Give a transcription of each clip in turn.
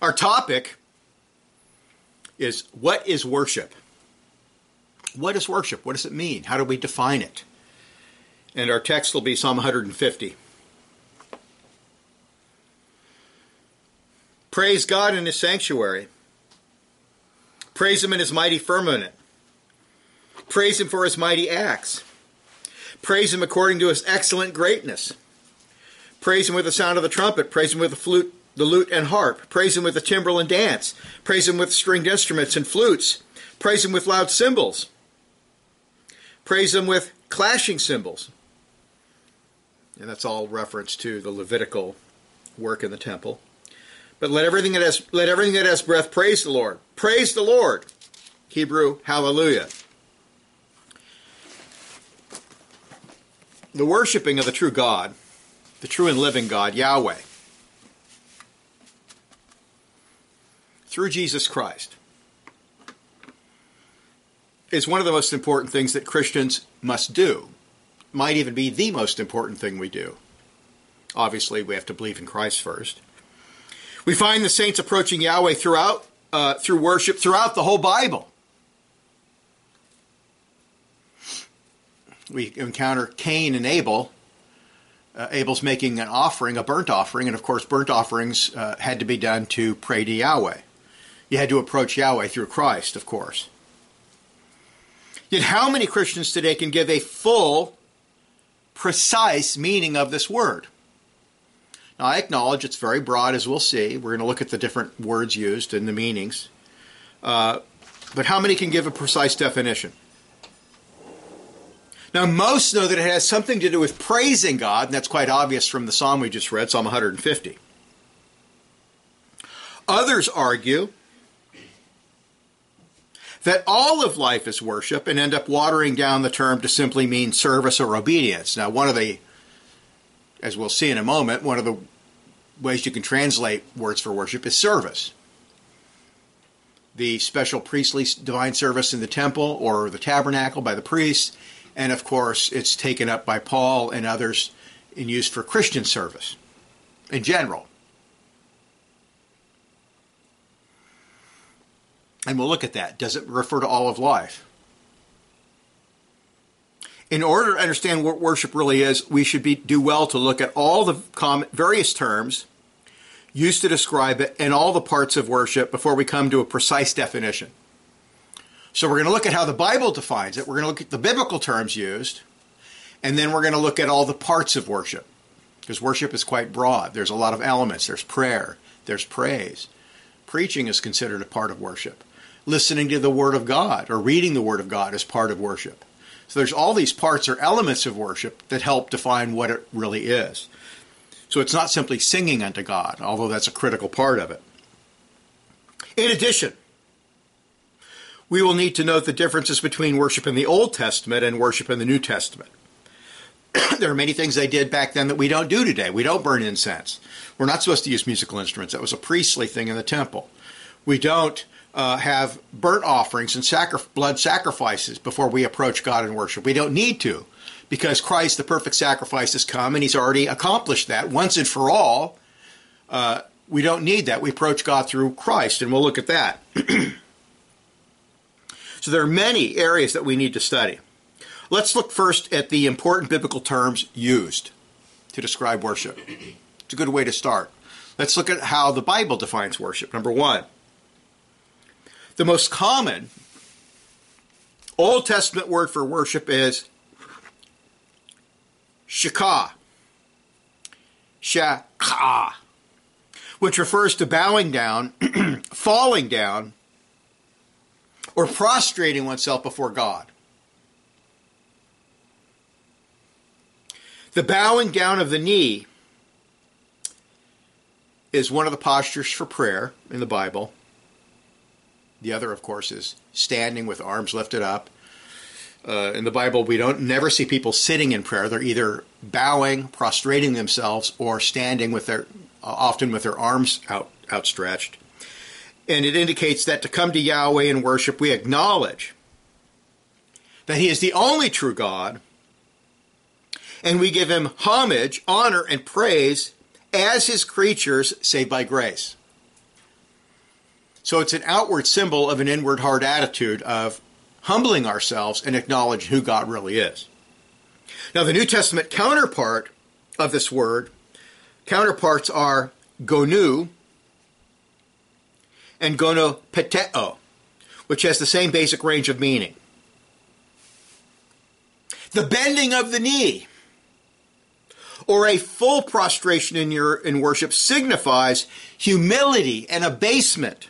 Our topic is what is worship? What is worship? What does it mean? How do we define it? And our text will be Psalm 150. Praise God in His sanctuary. Praise Him in His mighty firmament. Praise Him for His mighty acts. Praise Him according to His excellent greatness. Praise Him with the sound of the trumpet. Praise Him with the flute, the lute and harp. Praise Him with the timbrel and dance. Praise Him with stringed instruments and flutes. Praise Him with loud cymbals. Praise Him with clashing cymbals. And that's all reference to the Levitical work in the temple. But let everything that has let everything that has breath praise the Lord. Praise the Lord. Hebrew hallelujah. The worshiping of the true God, the true and living God, Yahweh, through Jesus Christ, is one of the most important things that Christians must do. Might even be the most important thing we do. Obviously, we have to believe in Christ first. We find the saints approaching Yahweh throughout uh, through worship throughout the whole Bible. We encounter Cain and Abel. Uh, Abel's making an offering, a burnt offering, and of course, burnt offerings uh, had to be done to pray to Yahweh. You had to approach Yahweh through Christ, of course. Yet, how many Christians today can give a full, precise meaning of this word? Now, I acknowledge it's very broad, as we'll see. We're going to look at the different words used and the meanings. Uh, but how many can give a precise definition? Now, most know that it has something to do with praising God, and that's quite obvious from the psalm we just read, Psalm 150. Others argue that all of life is worship and end up watering down the term to simply mean service or obedience. Now, one of the, as we'll see in a moment, one of the ways you can translate words for worship is service. The special priestly divine service in the temple or the tabernacle by the priests, and of course, it's taken up by Paul and others in use for Christian service in general. And we'll look at that. Does it refer to all of life? In order to understand what worship really is, we should be, do well to look at all the various terms used to describe it and all the parts of worship before we come to a precise definition. So we're going to look at how the Bible defines it. We're going to look at the biblical terms used, and then we're going to look at all the parts of worship. Because worship is quite broad. There's a lot of elements. There's prayer, there's praise. Preaching is considered a part of worship listening to the Word of God or reading the Word of God as part of worship. So there's all these parts or elements of worship that help define what it really is. So it's not simply singing unto God, although that's a critical part of it. In addition, we will need to note the differences between worship in the Old Testament and worship in the New Testament. there are many things they did back then that we don't do today. We don't burn incense. We're not supposed to use musical instruments. That was a priestly thing in the temple. We don't uh, have burnt offerings and sacri- blood sacrifices before we approach God in worship. We don't need to because Christ, the perfect sacrifice, has come and he's already accomplished that once and for all. Uh, we don't need that. We approach God through Christ, and we'll look at that. so there are many areas that we need to study. Let's look first at the important biblical terms used to describe worship. It's a good way to start. Let's look at how the Bible defines worship. Number one, the most common Old Testament word for worship is shakah, shakah, which refers to bowing down, falling down, or prostrating oneself before God. The bowing down of the knee is one of the postures for prayer in the Bible. The other, of course, is standing with arms lifted up. Uh, in the Bible, we don't never see people sitting in prayer. They're either bowing, prostrating themselves, or standing with their, uh, often with their arms out outstretched. And it indicates that to come to Yahweh in worship, we acknowledge that He is the only true God, and we give Him homage, honor, and praise as His creatures saved by grace. So it's an outward symbol of an inward heart attitude of humbling ourselves and acknowledging who God really is. Now, the New Testament counterpart of this word, counterparts are gonu and gonopeteo, which has the same basic range of meaning. The bending of the knee or a full prostration in your in worship signifies humility and abasement.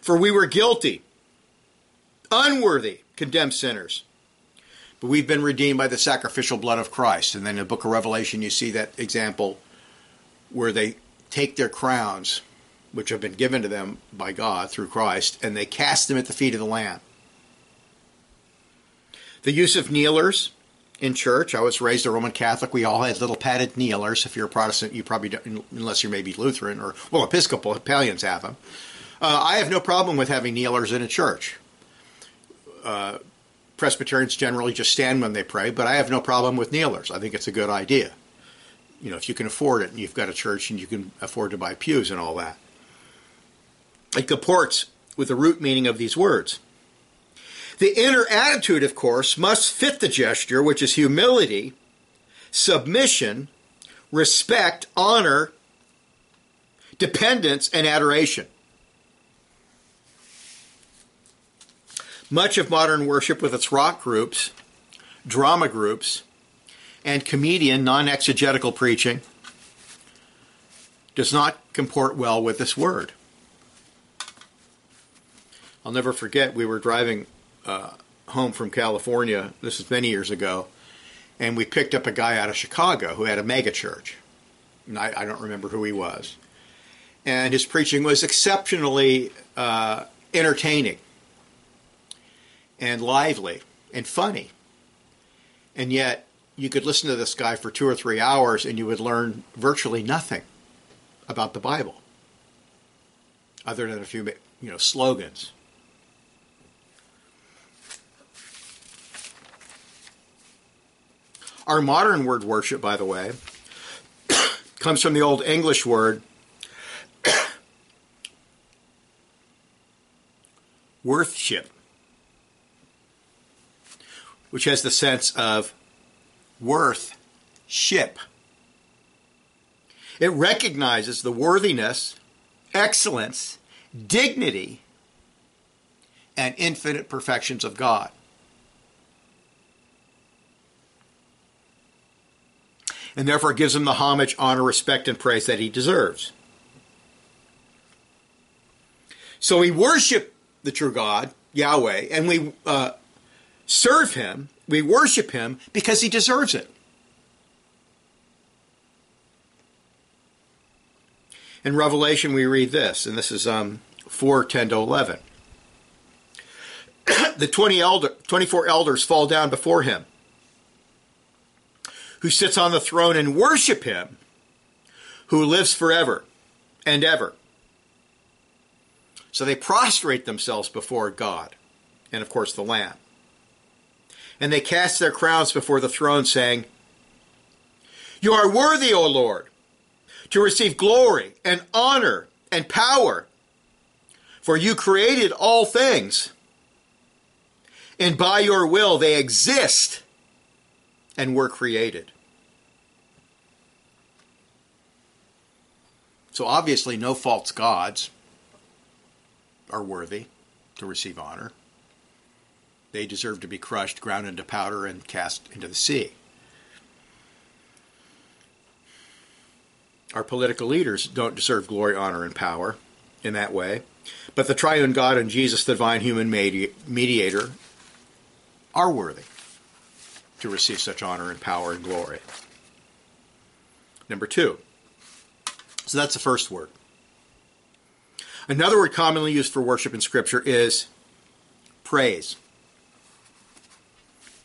For we were guilty, unworthy, condemned sinners. But we've been redeemed by the sacrificial blood of Christ. And then in the book of Revelation, you see that example where they take their crowns, which have been given to them by God through Christ, and they cast them at the feet of the Lamb. The use of kneelers in church. I was raised a Roman Catholic. We all had little padded kneelers. If you're a Protestant, you probably don't, unless you're maybe Lutheran or, well, Episcopal, Episcopalians have them. Uh, I have no problem with having kneelers in a church. Uh, Presbyterians generally just stand when they pray, but I have no problem with kneelers. I think it's a good idea. You know, if you can afford it and you've got a church and you can afford to buy pews and all that. It comports with the root meaning of these words. The inner attitude, of course, must fit the gesture, which is humility, submission, respect, honor, dependence, and adoration. Much of modern worship, with its rock groups, drama groups, and comedian non exegetical preaching, does not comport well with this word. I'll never forget, we were driving uh, home from California. This is many years ago, and we picked up a guy out of Chicago who had a mega church. And I, I don't remember who he was, and his preaching was exceptionally uh, entertaining and lively and funny, and yet you could listen to this guy for two or three hours and you would learn virtually nothing about the Bible, other than a few you know slogans. Our modern word worship, by the way, comes from the Old English word worthship, which has the sense of worth ship. It recognizes the worthiness, excellence, dignity, and infinite perfections of God. and therefore gives him the homage, honor, respect, and praise that he deserves. So we worship the true God, Yahweh, and we uh, serve him, we worship him because he deserves it. In Revelation, we read this, and this is um, 4 10 to 11. the 20 elder, 24 elders fall down before him who sits on the throne and worship him who lives forever and ever. So they prostrate themselves before God and, of course, the Lamb. And they cast their crowns before the throne, saying, You are worthy, O Lord, to receive glory and honor and power, for you created all things, and by your will they exist and were created. So obviously, no false gods are worthy to receive honor. They deserve to be crushed, ground into powder, and cast into the sea. Our political leaders don't deserve glory, honor, and power in that way. But the triune God and Jesus, the divine human mediator, are worthy to receive such honor and power and glory. Number two, so that's the first word. Another word commonly used for worship in Scripture is praise.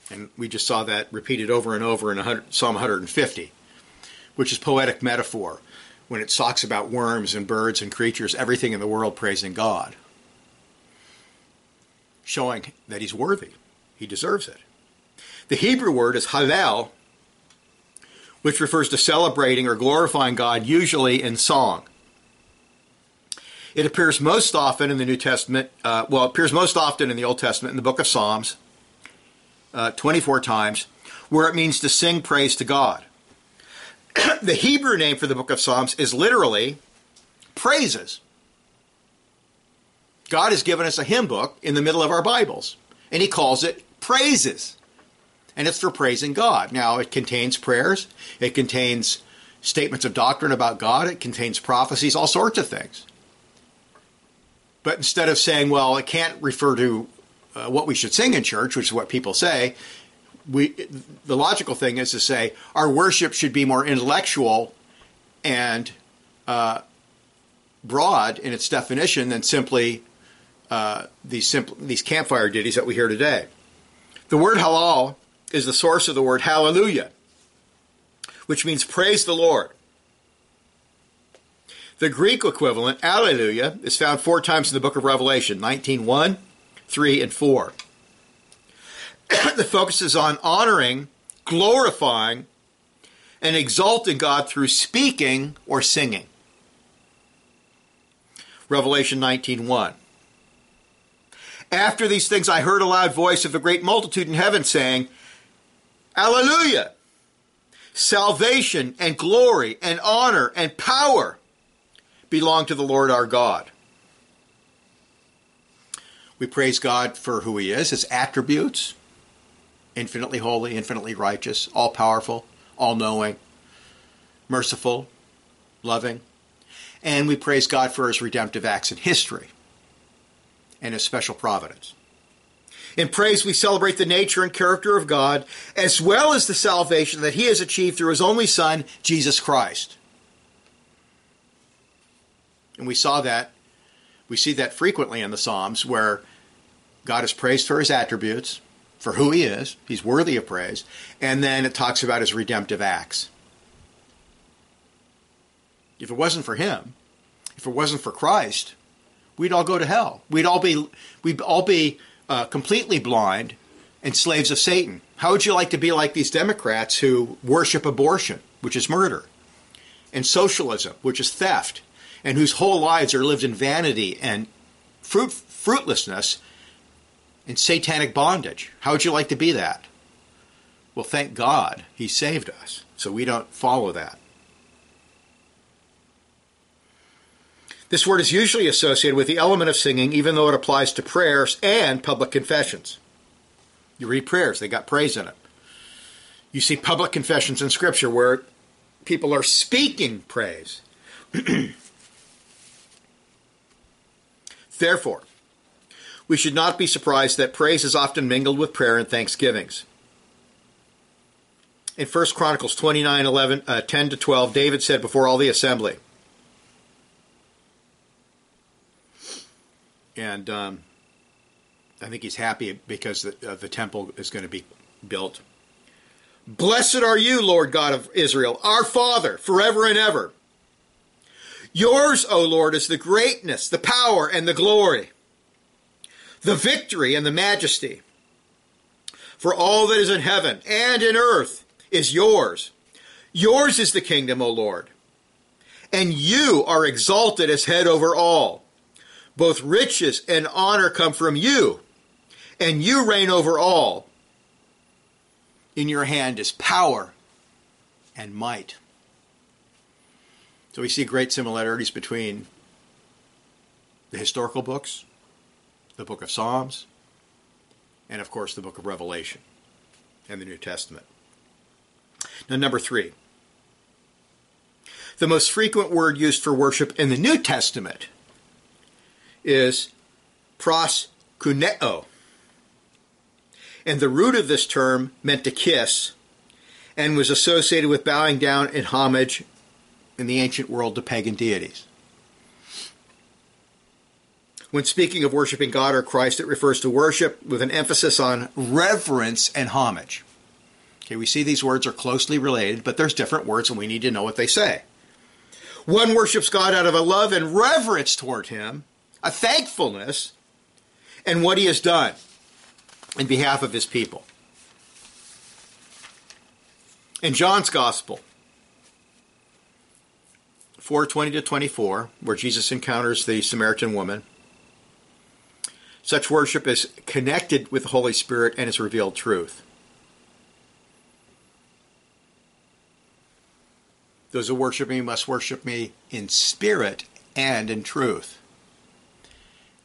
And we just saw that repeated over and over in Psalm 150, which is poetic metaphor when it talks about worms and birds and creatures, everything in the world praising God, showing that He's worthy. He deserves it. The Hebrew word is hallel, which refers to celebrating or glorifying God, usually in song. It appears most often in the New Testament, uh, well, it appears most often in the Old Testament in the book of Psalms, uh, 24 times, where it means to sing praise to God. the Hebrew name for the book of Psalms is literally praises. God has given us a hymn book in the middle of our Bibles, and He calls it praises. And it's for praising God. Now, it contains prayers, it contains statements of doctrine about God, it contains prophecies, all sorts of things. But instead of saying, well, it can't refer to uh, what we should sing in church, which is what people say, we the logical thing is to say our worship should be more intellectual and uh, broad in its definition than simply uh, these simple these campfire ditties that we hear today. The word halal is the source of the word hallelujah, which means praise the Lord. The Greek equivalent, alleluia, is found four times in the book of Revelation 19 1, 3, and 4. the focus is on honoring, glorifying, and exalting God through speaking or singing. Revelation 19 1. After these things, I heard a loud voice of a great multitude in heaven saying, Alleluia! Salvation and glory and honor and power belong to the Lord our God. We praise God for who He is, His attributes infinitely holy, infinitely righteous, all powerful, all knowing, merciful, loving. And we praise God for His redemptive acts in history and His special providence. In praise, we celebrate the nature and character of God, as well as the salvation that He has achieved through His only Son, Jesus Christ. And we saw that, we see that frequently in the Psalms where God is praised for his attributes, for who he is, he's worthy of praise, and then it talks about his redemptive acts. If it wasn't for him, if it wasn't for Christ, we'd all go to hell. We'd all be we'd all be uh, completely blind and slaves of Satan. How would you like to be like these Democrats who worship abortion, which is murder, and socialism, which is theft, and whose whole lives are lived in vanity and fruit, fruitlessness and satanic bondage. How would you like to be that? Well, thank God he saved us, so we don't follow that. This word is usually associated with the element of singing, even though it applies to prayers and public confessions. You read prayers, they got praise in it. You see public confessions in Scripture where people are speaking praise. Therefore, we should not be surprised that praise is often mingled with prayer and thanksgivings. In 1 Chronicles 29 11, uh, 10 to 12, David said before all the assembly, and um, I think he's happy because the, uh, the temple is going to be built. Blessed are you, Lord God of Israel, our Father, forever and ever. Yours, O Lord, is the greatness, the power, and the glory, the victory, and the majesty. For all that is in heaven and in earth is yours. Yours is the kingdom, O Lord. And you are exalted as head over all. Both riches and honor come from you, and you reign over all. In your hand is power and might. So we see great similarities between the historical books, the book of Psalms, and of course the book of Revelation and the New Testament. Now, number three. The most frequent word used for worship in the New Testament is proskuneo. And the root of this term meant to kiss and was associated with bowing down in homage in the ancient world to pagan deities. When speaking of worshiping God or Christ, it refers to worship with an emphasis on reverence and homage. Okay, we see these words are closely related, but there's different words and we need to know what they say. One worships God out of a love and reverence toward Him, a thankfulness, and what He has done in behalf of His people. In John's Gospel, 4:20 to 24, where Jesus encounters the Samaritan woman. Such worship is connected with the Holy Spirit and is revealed truth. Those who worship me must worship me in spirit and in truth.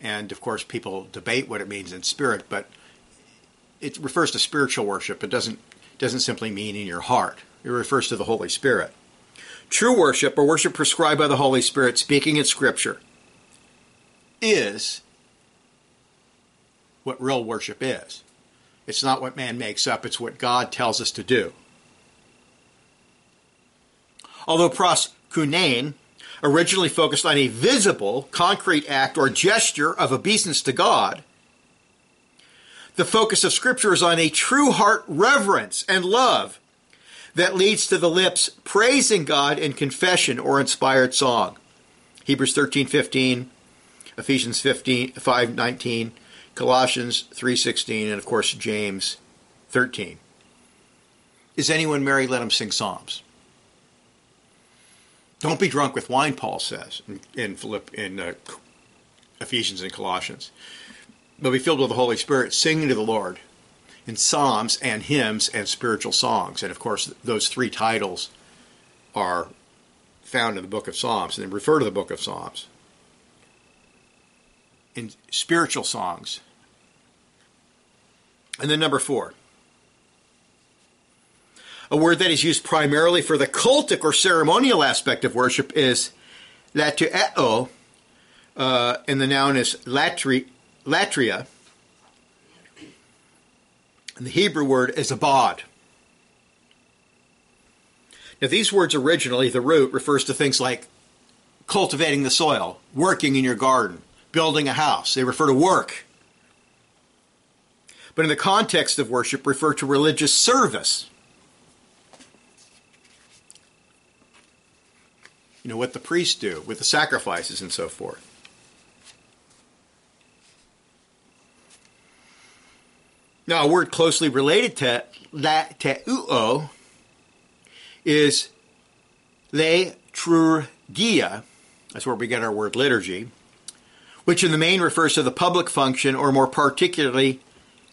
And of course, people debate what it means in spirit, but it refers to spiritual worship. It doesn't doesn't simply mean in your heart. It refers to the Holy Spirit. True worship, or worship prescribed by the Holy Spirit, speaking in Scripture, is what real worship is. It's not what man makes up, it's what God tells us to do. Although proskunane originally focused on a visible, concrete act or gesture of obeisance to God, the focus of Scripture is on a true heart reverence and love that leads to the lips praising God in confession or inspired song. Hebrews 13:15, Ephesians 15, 5:19, Colossians 3:16, and of course James 13. Is anyone merry? Let him sing psalms. Don't be drunk with wine, Paul says in, in, Philipp, in uh, Ephesians and Colossians. But be filled with the Holy Spirit, singing to the Lord in psalms and hymns and spiritual songs. And of course, those three titles are found in the book of Psalms and refer to the book of Psalms. In spiritual songs. And then number four, a word that is used primarily for the cultic or ceremonial aspect of worship is latueo, uh, and the noun is latri, latria. And the Hebrew word is abad. Now, these words originally, the root refers to things like cultivating the soil, working in your garden, building a house. They refer to work. But in the context of worship, refer to religious service. You know, what the priests do with the sacrifices and so forth. Now, a word closely related to that teuo is liturgia. That's where we get our word liturgy, which in the main refers to the public function, or more particularly,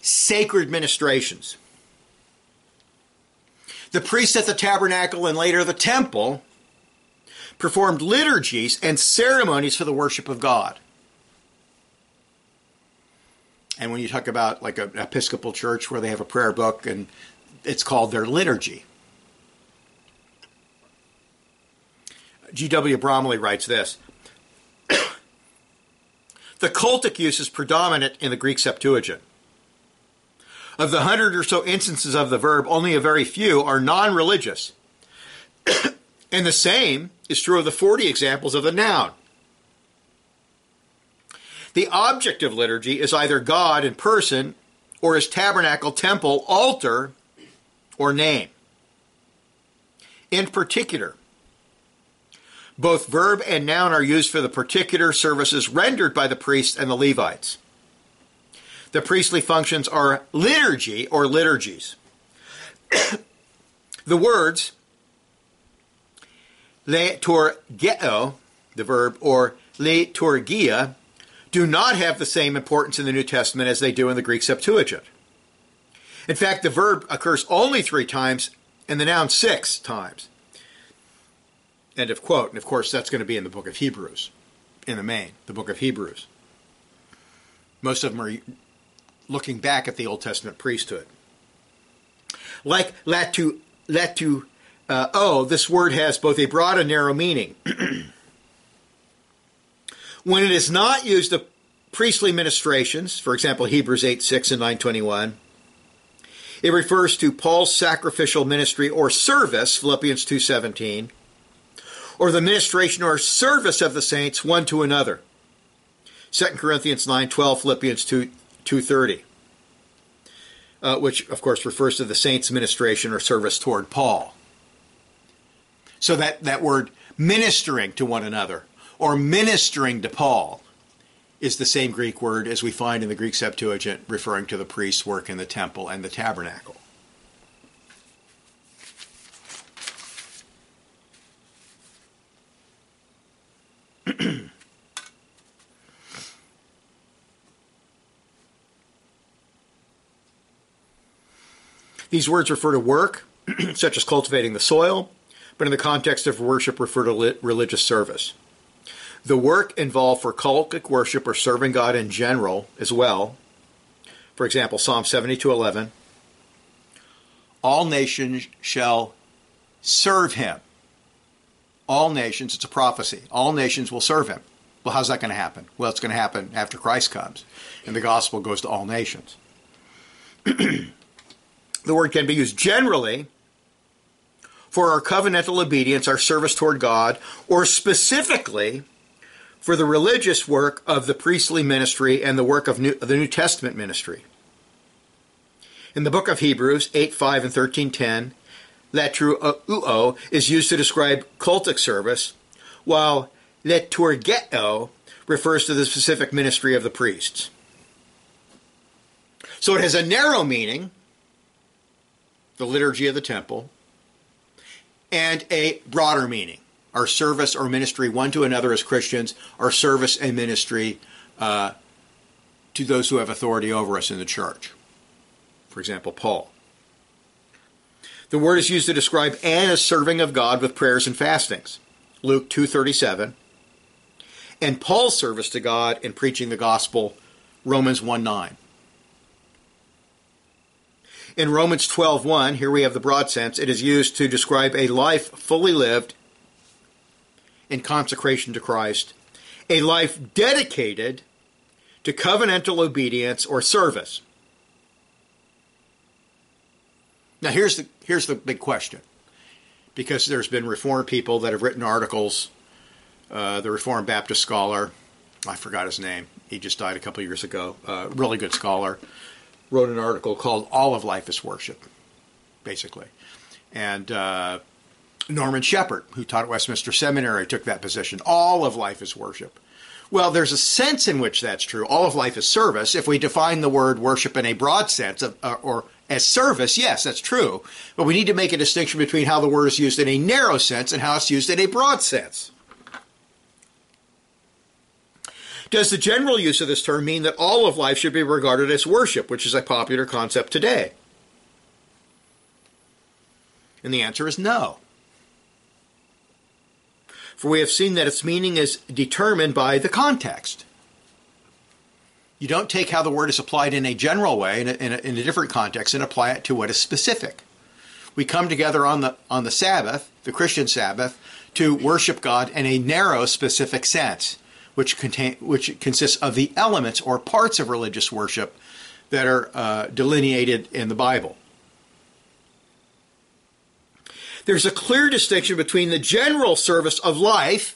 sacred ministrations. The priests at the tabernacle and later the temple performed liturgies and ceremonies for the worship of God. And when you talk about like an Episcopal church where they have a prayer book and it's called their liturgy. G.W. Bromiley writes this The cultic use is predominant in the Greek Septuagint. Of the hundred or so instances of the verb, only a very few are non religious. and the same is true of the 40 examples of the noun. The object of liturgy is either God in person or his tabernacle, temple, altar, or name. In particular, both verb and noun are used for the particular services rendered by the priests and the Levites. The priestly functions are liturgy or liturgies. the words liturgeo, the verb, or liturgia, do not have the same importance in the New Testament as they do in the Greek Septuagint. In fact, the verb occurs only three times and the noun six times. End of quote. And of course, that's going to be in the book of Hebrews, in the main, the book of Hebrews. Most of them are looking back at the Old Testament priesthood. Like latu, latu, uh, oh, this word has both a broad and narrow meaning. When it is not used of priestly ministrations, for example, Hebrews 8 6 and 921, it refers to Paul's sacrificial ministry or service, Philippians 2:17, or the ministration or service of the saints one to another. 2 Corinthians 9:12, Philippians 2 2:30. Uh, which of course refers to the saints' ministration or service toward Paul. So that, that word ministering to one another or ministering to Paul is the same Greek word as we find in the Greek Septuagint referring to the priest's work in the temple and the tabernacle. These words refer to work, such as cultivating the soil, but in the context of worship refer to religious service. The work involved for cultic worship or serving God in general as well. For example, Psalm 72:11, all nations shall serve him. All nations, it's a prophecy. All nations will serve him. Well, how's that going to happen? Well, it's going to happen after Christ comes and the gospel goes to all nations. the word can be used generally for our covenantal obedience, our service toward God, or specifically for the religious work of the priestly ministry and the work of, New, the New Testament ministry. In the book of Hebrews 8 5 and 13 10, letruo uh, is used to describe cultic service, while liturgeo refers to the specific ministry of the priests. So it has a narrow meaning, the liturgy of the temple, and a broader meaning. Our service or ministry one to another as Christians, our service and ministry uh, to those who have authority over us in the church. For example, Paul. The word is used to describe Anna's serving of God with prayers and fastings. Luke 2:37. And Paul's service to God in preaching the gospel, Romans 1:9. In Romans 12:1, here we have the broad sense, it is used to describe a life fully lived in consecration to Christ, a life dedicated to covenantal obedience or service. Now here's the here's the big question. Because there's been reformed people that have written articles, uh, the Reformed Baptist scholar, I forgot his name. He just died a couple years ago. Uh, really good scholar wrote an article called All of Life is Worship, basically. And uh, Norman Shepherd, who taught at Westminster Seminary, took that position. All of life is worship. Well, there's a sense in which that's true. All of life is service. If we define the word worship in a broad sense, of, uh, or as service, yes, that's true. But we need to make a distinction between how the word is used in a narrow sense and how it's used in a broad sense. Does the general use of this term mean that all of life should be regarded as worship, which is a popular concept today? And the answer is no. For we have seen that its meaning is determined by the context. You don't take how the word is applied in a general way, in a, in a, in a different context, and apply it to what is specific. We come together on the, on the Sabbath, the Christian Sabbath, to worship God in a narrow, specific sense which contain which consists of the elements or parts of religious worship that are uh, delineated in the Bible. There's a clear distinction between the general service of life,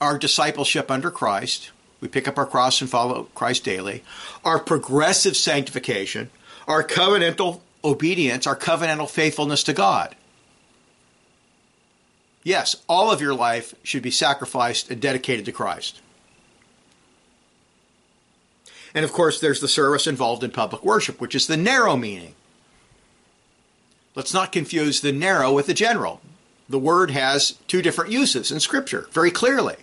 our discipleship under Christ, we pick up our cross and follow Christ daily, our progressive sanctification, our covenantal obedience, our covenantal faithfulness to God. Yes, all of your life should be sacrificed and dedicated to Christ. And of course, there's the service involved in public worship, which is the narrow meaning. Let's not confuse the narrow with the general. The word has two different uses in Scripture, very clearly,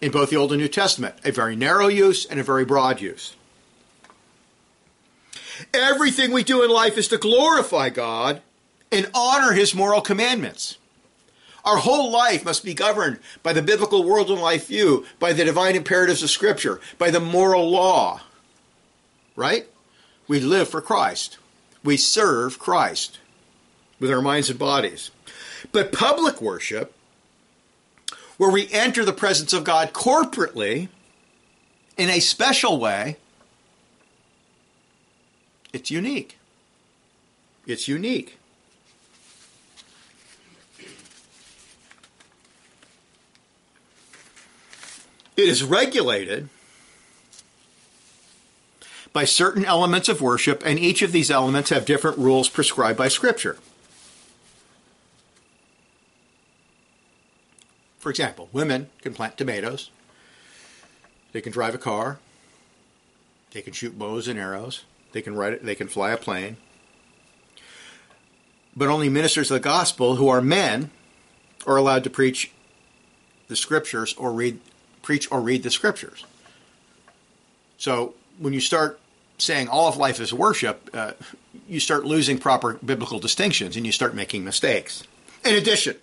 in both the Old and New Testament a very narrow use and a very broad use. Everything we do in life is to glorify God and honor His moral commandments. Our whole life must be governed by the biblical world and life view, by the divine imperatives of Scripture, by the moral law. Right? We live for Christ. We serve Christ with our minds and bodies. But public worship, where we enter the presence of God corporately in a special way, it's unique. It's unique. It is regulated by certain elements of worship, and each of these elements have different rules prescribed by Scripture. For example, women can plant tomatoes, they can drive a car, they can shoot bows and arrows, they can ride it, they can fly a plane. But only ministers of the gospel who are men are allowed to preach the scriptures or read preach or read the scriptures. So when you start saying all of life is worship, uh, you start losing proper biblical distinctions and you start making mistakes. In addition,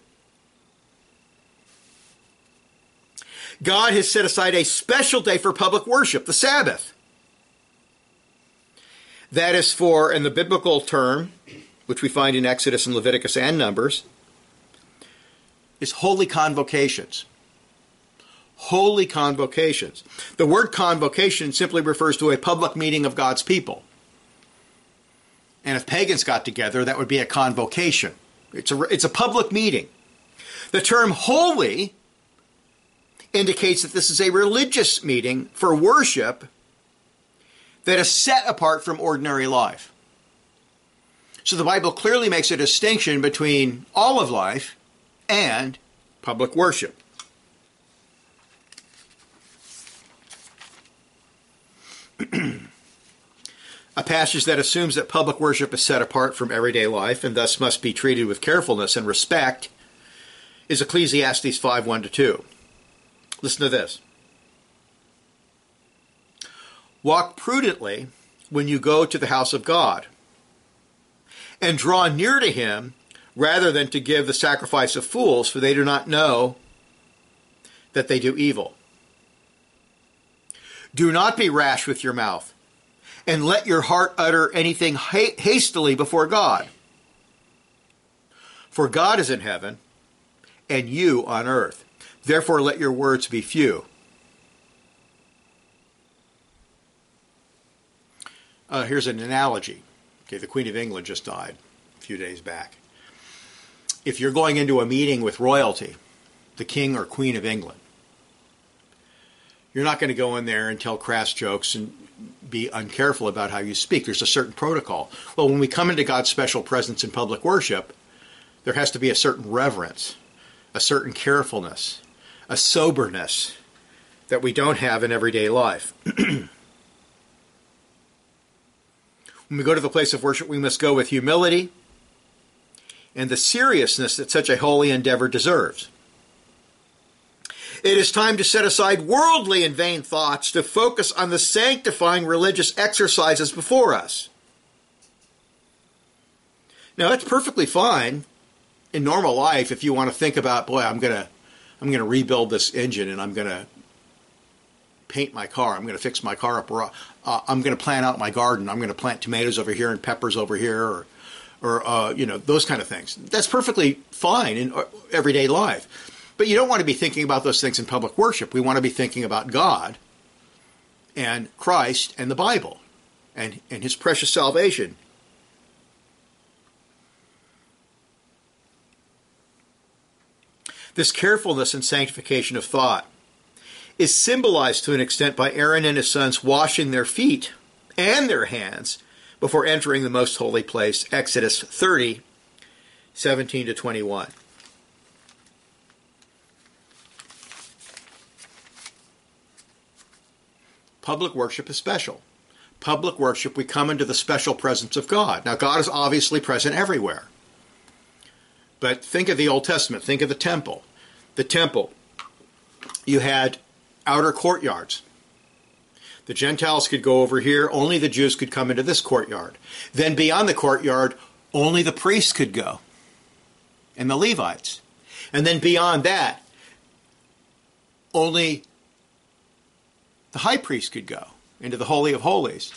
God has set aside a special day for public worship, the Sabbath. That is for, in the biblical term, which we find in Exodus and Leviticus and Numbers, is holy convocations. Holy convocations. The word convocation simply refers to a public meeting of God's people. And if pagans got together, that would be a convocation. It's a, it's a public meeting. The term holy indicates that this is a religious meeting for worship that is set apart from ordinary life. So the Bible clearly makes a distinction between all of life and public worship. a passage that assumes that public worship is set apart from everyday life and thus must be treated with carefulness and respect is Ecclesiastes 5 1 2. Listen to this. Walk prudently when you go to the house of God, and draw near to him rather than to give the sacrifice of fools, for they do not know that they do evil. Do not be rash with your mouth, and let your heart utter anything hastily before God. For God is in heaven, and you on earth. Therefore, let your words be few. Uh, here's an analogy. Okay, the Queen of England just died a few days back. If you're going into a meeting with royalty, the King or Queen of England, you're not going to go in there and tell crass jokes and be uncareful about how you speak. There's a certain protocol. Well, when we come into God's special presence in public worship, there has to be a certain reverence, a certain carefulness, a soberness that we don't have in everyday life. when we go to the place of worship, we must go with humility and the seriousness that such a holy endeavor deserves. It is time to set aside worldly and vain thoughts to focus on the sanctifying religious exercises before us. Now, that's perfectly fine in normal life if you want to think about, boy, I'm going to I'm going to rebuild this engine and I'm going to paint my car. I'm going to fix my car up. Uh, I'm going to plant out my garden. I'm going to plant tomatoes over here and peppers over here, or, or uh, you know, those kind of things. That's perfectly fine in uh, everyday life. But you don't want to be thinking about those things in public worship. We want to be thinking about God and Christ and the Bible and, and his precious salvation. This carefulness and sanctification of thought is symbolized to an extent by Aaron and his sons washing their feet and their hands before entering the most holy place, Exodus 30, 17 to 21. Public worship is special. Public worship, we come into the special presence of God. Now, God is obviously present everywhere. But think of the Old Testament, think of the temple. The temple, you had outer courtyards. The Gentiles could go over here, only the Jews could come into this courtyard. Then beyond the courtyard, only the priests could go, and the Levites. And then beyond that, only the high priest could go into the Holy of Holies.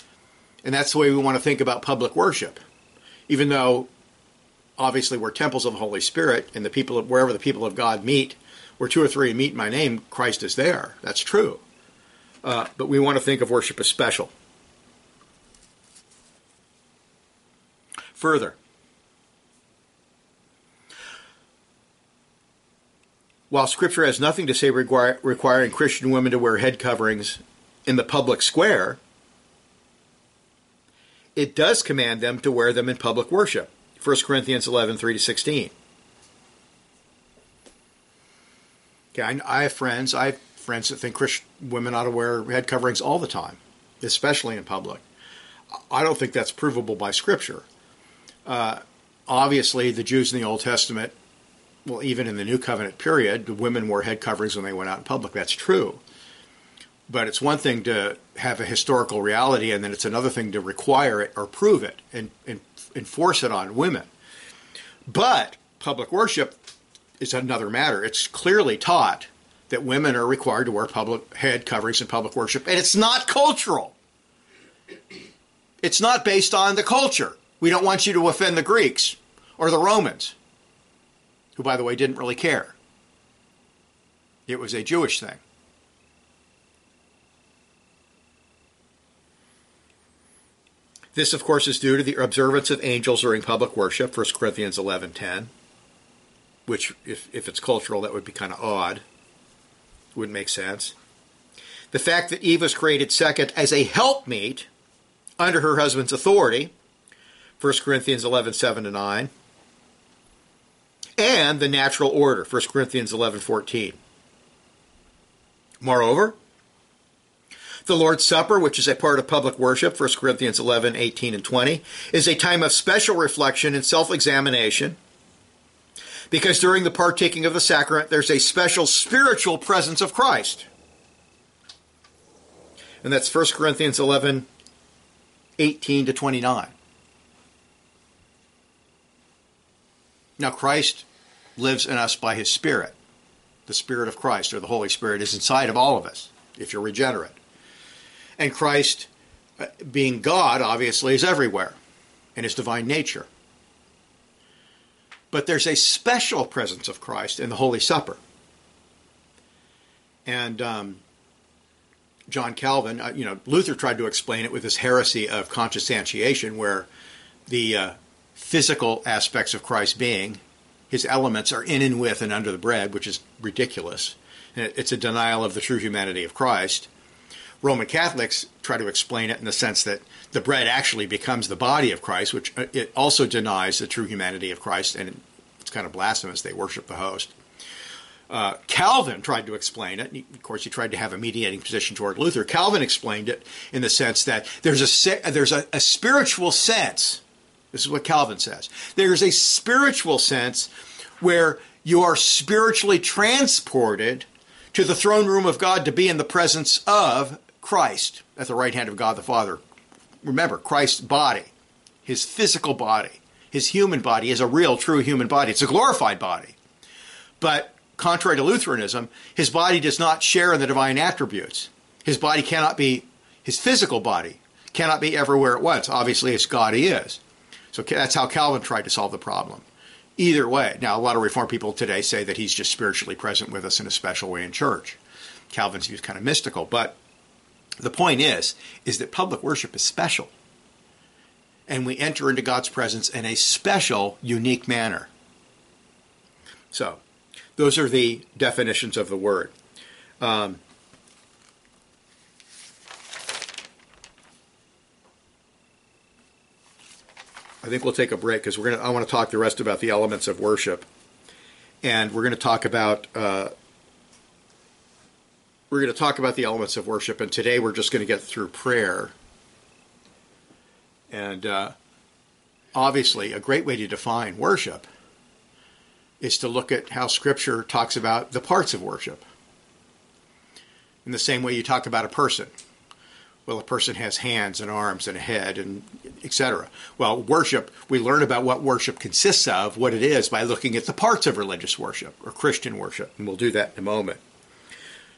And that's the way we want to think about public worship. Even though obviously we're temples of the Holy Spirit, and the people wherever the people of God meet, where two or three meet in my name, Christ is there. That's true. Uh, but we want to think of worship as special. Further, while Scripture has nothing to say require, requiring Christian women to wear head coverings in the public square, it does command them to wear them in public worship. 1 Corinthians 11, 3 to 16. Okay, I, have friends. I have friends that think Christian women ought to wear head coverings all the time, especially in public. I don't think that's provable by Scripture. Uh, obviously, the Jews in the Old Testament, well, even in the New Covenant period, the women wore head coverings when they went out in public. That's true. But it's one thing to have a historical reality, and then it's another thing to require it or prove it and, and enforce it on women. But public worship is another matter. It's clearly taught that women are required to wear public head coverings in public worship, and it's not cultural. It's not based on the culture. We don't want you to offend the Greeks or the Romans, who, by the way, didn't really care. It was a Jewish thing. This, of course, is due to the observance of angels during public worship, 1 Corinthians 11.10, which, if, if it's cultural, that would be kind of odd. Wouldn't make sense. The fact that Eve was created second as a helpmeet under her husband's authority, 1 Corinthians 11.7 to 9, and the natural order, 1 Corinthians 11.14. Moreover, the Lord's Supper, which is a part of public worship, 1 Corinthians 11, 18, and 20, is a time of special reflection and self examination because during the partaking of the sacrament, there's a special spiritual presence of Christ. And that's 1 Corinthians 11, 18 to 29. Now, Christ lives in us by his Spirit. The Spirit of Christ, or the Holy Spirit, is inside of all of us if you're regenerate. And Christ, uh, being God, obviously, is everywhere in his divine nature. But there's a special presence of Christ in the Holy Supper. And um, John Calvin, uh, you know, Luther tried to explain it with this heresy of consubstantiation, where the uh, physical aspects of Christ's being, his elements, are in and with and under the bread, which is ridiculous. It's a denial of the true humanity of Christ. Roman Catholics try to explain it in the sense that the bread actually becomes the body of Christ, which uh, it also denies the true humanity of Christ, and it's kind of blasphemous. They worship the host. Uh, Calvin tried to explain it. Of course, he tried to have a mediating position toward Luther. Calvin explained it in the sense that there's a there's a, a spiritual sense. This is what Calvin says. There's a spiritual sense where you are spiritually transported to the throne room of God to be in the presence of Christ at the right hand of God the Father. Remember, Christ's body, his physical body, his human body is a real, true human body. It's a glorified body. But contrary to Lutheranism, his body does not share in the divine attributes. His body cannot be, his physical body cannot be everywhere at once. Obviously, it's God he is. So that's how Calvin tried to solve the problem. Either way, now a lot of Reformed people today say that he's just spiritually present with us in a special way in church. Calvin's view is kind of mystical, but the point is, is that public worship is special. And we enter into God's presence in a special, unique manner. So, those are the definitions of the word. Um, I think we'll take a break because we're gonna. I want to talk the rest about the elements of worship, and we're going to talk about uh, we're going to talk about the elements of worship, and today we're just going to get through prayer. And uh, obviously, a great way to define worship is to look at how Scripture talks about the parts of worship. In the same way you talk about a person. Well, a person has hands and arms and a head and etc. Well, worship, we learn about what worship consists of, what it is, by looking at the parts of religious worship or Christian worship. And we'll do that in a moment.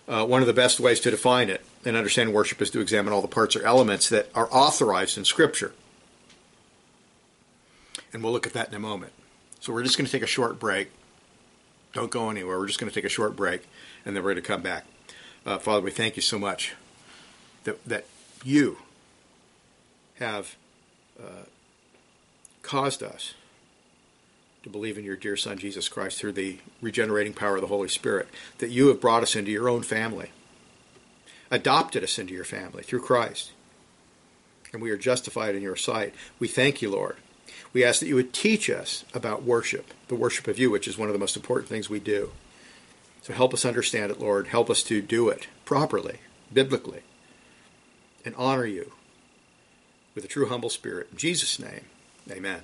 Uh, one of the best ways to define it and understand worship is to examine all the parts or elements that are authorized in Scripture. And we'll look at that in a moment. So we're just going to take a short break. Don't go anywhere. We're just going to take a short break, and then we're going to come back. Uh, Father, we thank you so much that, that you have caused us to believe in your dear Son, Jesus Christ, through the regenerating power of the Holy Spirit, that you have brought us into your own family, adopted us into your family through Christ, and we are justified in your sight. We thank you, Lord. We ask that you would teach us about worship, the worship of you, which is one of the most important things we do. So help us understand it, Lord. Help us to do it properly, biblically, and honor you with a true humble spirit. In Jesus' name, amen.